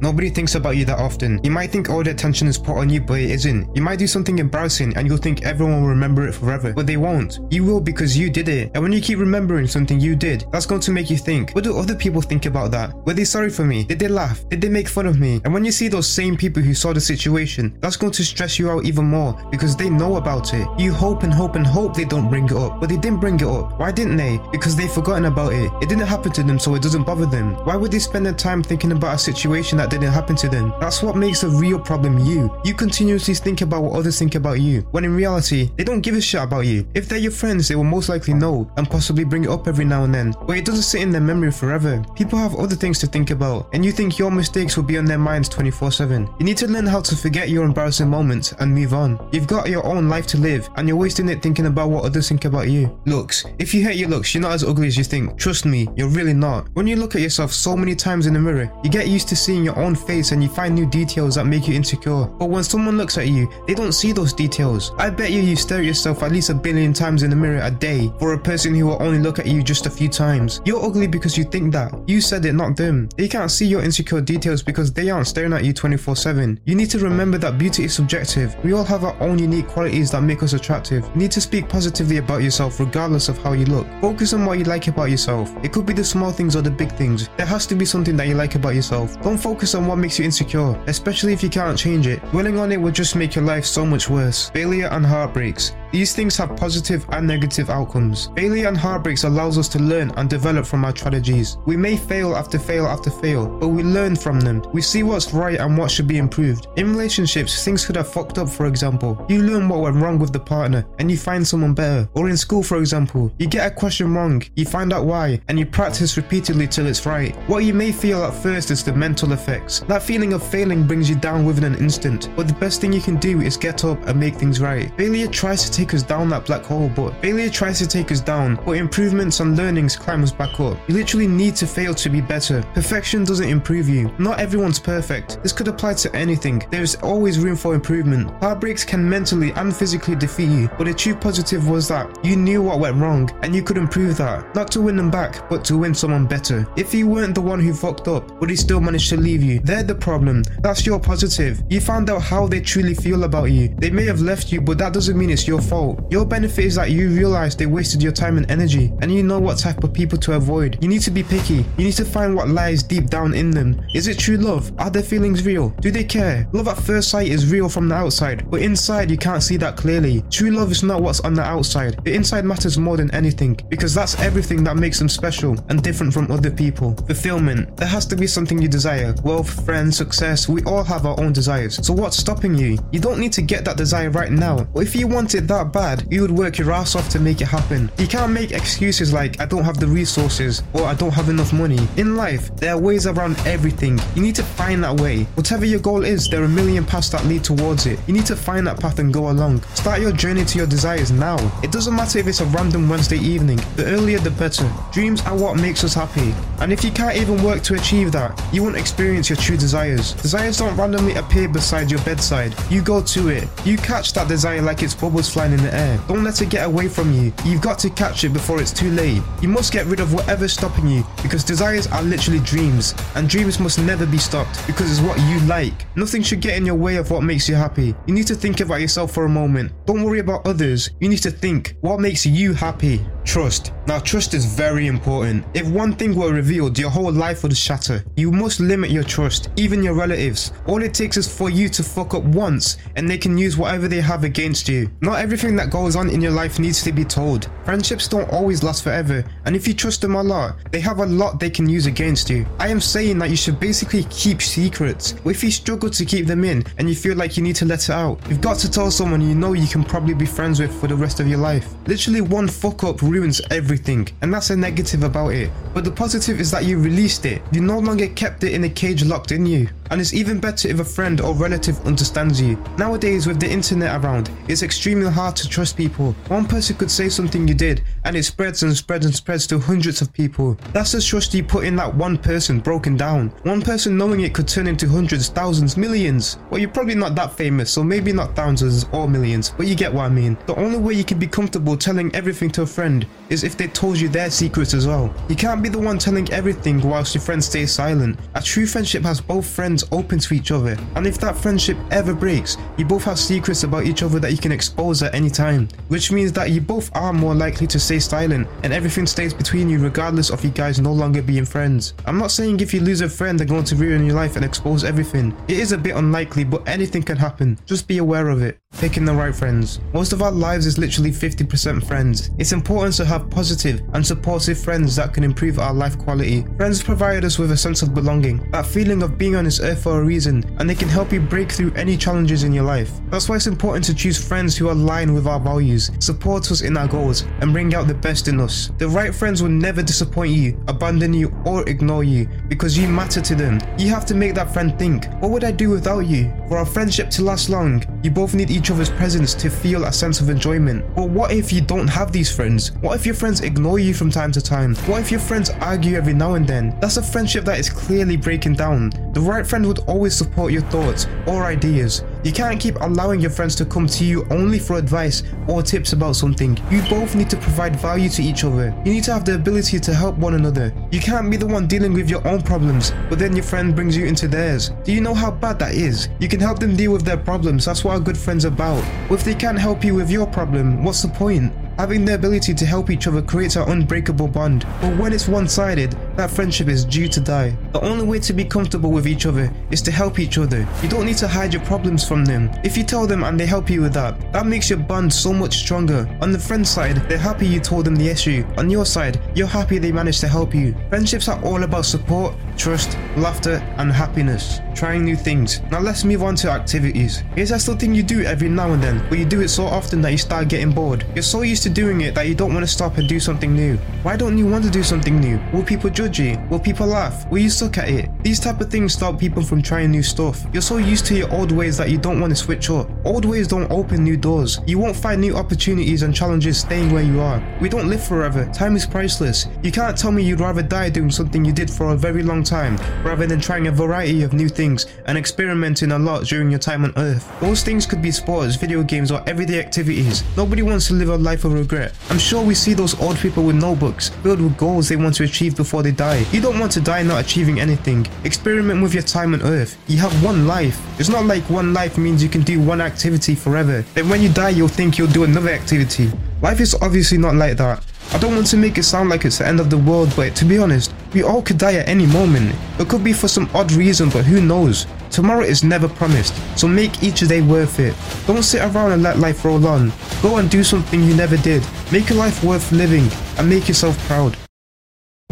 Nobody thinks about you that often. You might think all the attention is put on you, but it isn't. You might do something embarrassing and you'll think everyone will remember it forever, but they won't. You will because you did it. And when you keep remembering something you did, that's going to make you think, what do other people think about that? Were they sorry for me? Did they laugh? Did they make fun of me? And when you see those same people who saw the situation, that's going to stress you out even more because they know about it. You hope and hope and hope they don't bring it up, but they didn't bring it up. Why didn't they? Because they've forgotten about it. It didn't happen to them, so it doesn't bother them. Why would they spend their time thinking about a situation that didn't happen to them? That's what makes a real problem you. You continuously think about what others think about you, when in reality, they don't give a shit about you. If they're your friends, they will most likely know and possibly bring it up every now and then, but it doesn't sit in their memory forever. People have other things to think about, and you think your mistakes will be on their minds 24 7. You need to learn how to forget your embarrassing moments and move on. You've got your own life to live, and you're wasting it thinking about what others think about you. Looks. If you hate your looks, you're not as ugly as you think. Trust me, you're really not. When you look at yourself so many times in the mirror, you get used to seeing your own face and you find new details that make you insecure. But when someone looks at you, they don't see those details. I bet you you stare at yourself at least a billion times in the mirror a day for a person who will only look at you just a few times. You're ugly because you think that. You said it, not them. They can't see your insecure details because they aren't staring at you 24 7. You need to remember that beauty is subjective. We all have our own unique qualities that make us attractive. You need to speak positively about yourself regardless of how you look. Focus on what you like about yourself. It could be the small things or the big things. There has to be something that you like about yourself. Don't focus on what makes you insecure, especially if you can't change it. Dwelling on it will just make your life so much worse. Failure and heartbreaks. These things have positive and negative outcomes. Failure and heartbreaks allows us to learn and develop from our tragedies. We may fail after fail after fail, but we learn from them. We see what's right and what should be improved. In relationships, things could have fucked up, for example. You learn what went wrong with the partner and you find someone better. Or in school, for example, you get a question wrong, you find out why, and you practice repeatedly till it's right. What you may feel at first is the mental effects. That feeling of failing brings you down within an instant, but the best thing you can do is get up and make things right. Failure tries to take us down that black hole, but failure tries to take us down, but improvements and learnings climb us back up. You literally need to fail to be better. Perfection doesn't improve you. Not everyone's perfect. This could apply to anything. There is always room for improvement. Heartbreaks can mentally and physically defeat you, but the true positive was that you knew what went wrong and you could improve that. Not to win them back, but to win someone better. If you weren't the one who fucked up, but he still managed to leave you, they're the problem. That's your positive. You found out how they truly feel about you. They may have left you, but that doesn't mean it's your fault. Your benefit is that you realize they wasted your time and energy, and you know what type of people to avoid. You need to be picky. You need to find what lies deep down in them. Is it true love? Are their feelings real? Do they care? Love at first sight is real from the outside, but inside you can't see that clearly. True love is not what's on the outside. The inside matters more than anything, because that's everything that makes them special and different from other people. Fulfillment. There has to be something you desire. Wealth, friends, success, we all have our own desires. So what's stopping you? You don't need to get that desire right now. But if you want it that bad, you would work your ass off to make it happen. You can't make excuses like, I don't have the resources or I don't have enough money. In life, there are ways around everything. You need to find that way. Whatever your goal is, there are a million paths that lead towards it. You need to find that path and go along. Start your journey to your desires now. It doesn't matter if it's a random Wednesday evening, the earlier the better. Dreams are what makes us happy. And if you can't even work to achieve that, you won't experience your true desires. Desires don't randomly appear beside your bedside. You go to it. You catch that desire like it's bubbles flying in the air. Don't let it get away from you. You've got to catch it before it's too late. You must get rid of whatever's stopping you because desires are literally dreams, and dreams must never be stopped because it's what you like. Nothing should get in your way of what makes you happy. You need to think about yourself for a moment. Don't worry about others. You need to think what makes you happy. Trust. Now, trust is very important. If one thing were revealed, your whole life would shatter. You must limit your trust, even your relatives. All it takes is for you to fuck up once, and they can use whatever they have against you. Not everything that goes on in your life needs to be told. Friendships don't always last forever, and if you trust them a lot, they have a lot they can use against you. I am saying that you should basically keep secrets, but if you struggle to keep them in and you feel like you need to let it out, you've got to tell someone you know you can probably be friends with for the rest of your life. Literally, one fuck up ruins everything, and that's a negative about it. But the positive is that you released it. You no longer kept it in a cage locked in you. And it's even better if a friend or relative understands you. Nowadays, with the internet around, it's extremely hard to trust people. One person could say something you did and it spreads and spreads and spreads to hundreds of people. That's the trust you put in that one person broken down. One person knowing it could turn into hundreds, thousands, millions. Well, you're probably not that famous, so maybe not thousands or millions, but you get what I mean. The only way you can be comfortable telling everything to a friend is if they told you their secrets as well. You can't be the one telling everything whilst your friend stays silent. A true friendship has both friends open to each other, and if that friendship ever breaks, you both have secrets about each other that you can expose at any time, which means that you both are more likely to stay silent and everything stays between you regardless of you guys no longer being friends. I'm not saying if you lose a friend they're going to ruin your life and expose everything. It is a bit unlikely, but anything can happen. Just be aware of it. Picking the right friends. Most of our lives is literally 50% friends. It's important to have positive and supportive friends that can improve our life quality. Friends provide us with a sense of belonging, that feeling of being on this earth for a reason, and they can help you break through any challenges in your life. That's why it's important to choose friends who align with our values, support us in our goals, and bring out the best in us. The right friends will never disappoint you, abandon you, or ignore you because you matter to them. You have to make that friend think, what would I do without you? For our friendship to last long, you both need each other's presence to feel a sense of enjoyment. But what if you don't have these friends? What if your friends ignore you from time to time? What if your friends argue every now and then? That's a friendship that is clearly breaking down. The right friend would always support your thoughts or ideas. You can't keep allowing your friends to come to you only for advice or tips about something. You both need to provide value to each other. You need to have the ability to help one another. You can't be the one dealing with your own problems, but then your friend brings you into theirs. Do you know how bad that is? You can help them deal with their problems, that's what a good friend's about. But if they can't help you with your problem, what's the point? Having the ability to help each other creates an unbreakable bond, but when it's one-sided, that friendship is due to die. The only way to be comfortable with each other is to help each other. You don't need to hide your problems from them. If you tell them and they help you with that, that makes your bond so much stronger. On the friend side, they're happy you told them the issue. On your side, you're happy they managed to help you. Friendships are all about support, trust, laughter, and happiness. Trying new things. Now let's move on to activities. Here's that something you do every now and then, but you do it so often that you start getting bored. You're so used to doing it that you don't want to stop and do something new. Why don't you want to do something new? Will people you? Will people laugh? Will you suck at it? These type of things stop people from trying new stuff. You're so used to your old ways that you don't want to switch up. Old ways don't open new doors. You won't find new opportunities and challenges staying where you are. We don't live forever. Time is priceless. You can't tell me you'd rather die doing something you did for a very long time rather than trying a variety of new things and experimenting a lot during your time on earth. Those things could be sports, video games or everyday activities. Nobody wants to live a life of regret. I'm sure we see those old people with notebooks filled with goals they want to achieve before they die. You don't want to die not achieving anything. Experiment with your time on earth. You have one life. It's not like one life means you can do one activity forever. Then when you die you'll think you'll do another activity. Life is obviously not like that. I don't want to make it sound like it's the end of the world, but to be honest, we all could die at any moment. It could be for some odd reason, but who knows? Tomorrow is never promised, so make each day worth it. Don't sit around and let life roll on. Go and do something you never did. Make a life worth living, and make yourself proud.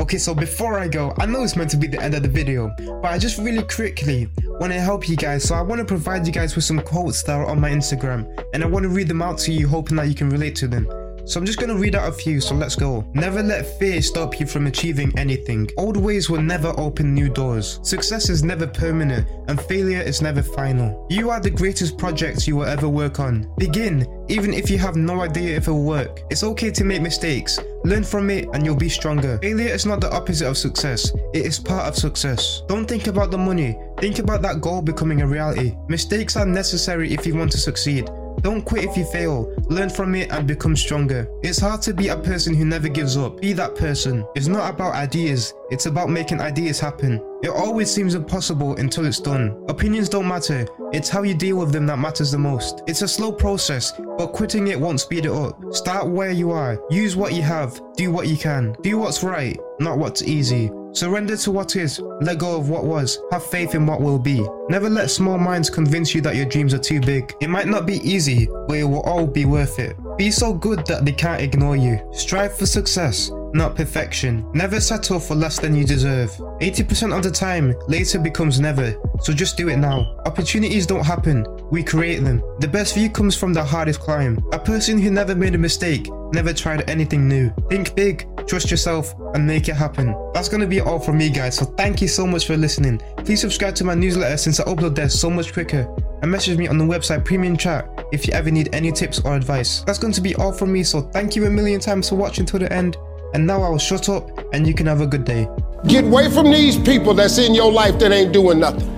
Okay, so before I go, I know it's meant to be the end of the video, but I just really quickly want to help you guys, so I want to provide you guys with some quotes that are on my Instagram, and I want to read them out to you, hoping that you can relate to them. So I'm just gonna read out a few, so let's go. Never let fear stop you from achieving anything. Old ways will never open new doors. Success is never permanent, and failure is never final. You are the greatest project you will ever work on. Begin, even if you have no idea if it will work. It's okay to make mistakes. Learn from it and you'll be stronger. Failure is not the opposite of success, it is part of success. Don't think about the money, think about that goal becoming a reality. Mistakes are necessary if you want to succeed. Don't quit if you fail. Learn from it and become stronger. It's hard to be a person who never gives up. Be that person. It's not about ideas, it's about making ideas happen. It always seems impossible until it's done. Opinions don't matter, it's how you deal with them that matters the most. It's a slow process, but quitting it won't speed it up. Start where you are, use what you have, do what you can. Do what's right, not what's easy. Surrender to what is, let go of what was, have faith in what will be. Never let small minds convince you that your dreams are too big. It might not be easy, but it will all be worth it. Be so good that they can't ignore you. Strive for success, not perfection. Never settle for less than you deserve. 80% of the time, later becomes never, so just do it now. Opportunities don't happen, we create them. The best view comes from the hardest climb. A person who never made a mistake, never tried anything new. Think big, trust yourself, and make it happen. That's gonna be all from me guys, so thank you so much for listening. Please subscribe to my newsletter since I upload there so much quicker. And message me on the website premium chat if you ever need any tips or advice. That's going to be all from me, so thank you a million times for watching till the end. And now I'll shut up and you can have a good day. Get away from these people that's in your life that ain't doing nothing.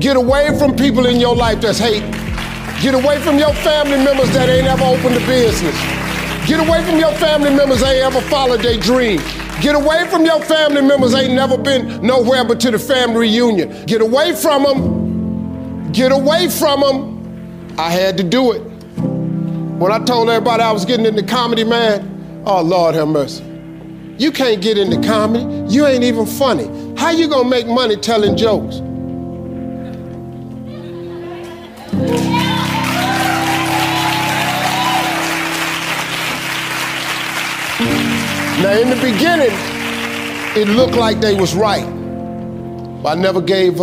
Get away from people in your life that's hate. Get away from your family members that ain't ever opened a business. Get away from your family members that ain't ever followed their dream. Get away from your family members ain't never been nowhere but to the family reunion. Get away from them. Get away from them. I had to do it. When I told everybody I was getting into comedy, man, oh Lord have mercy. You can't get into comedy. You ain't even funny. How you gonna make money telling jokes? Now in the beginning, it looked like they was right. But I never gave up.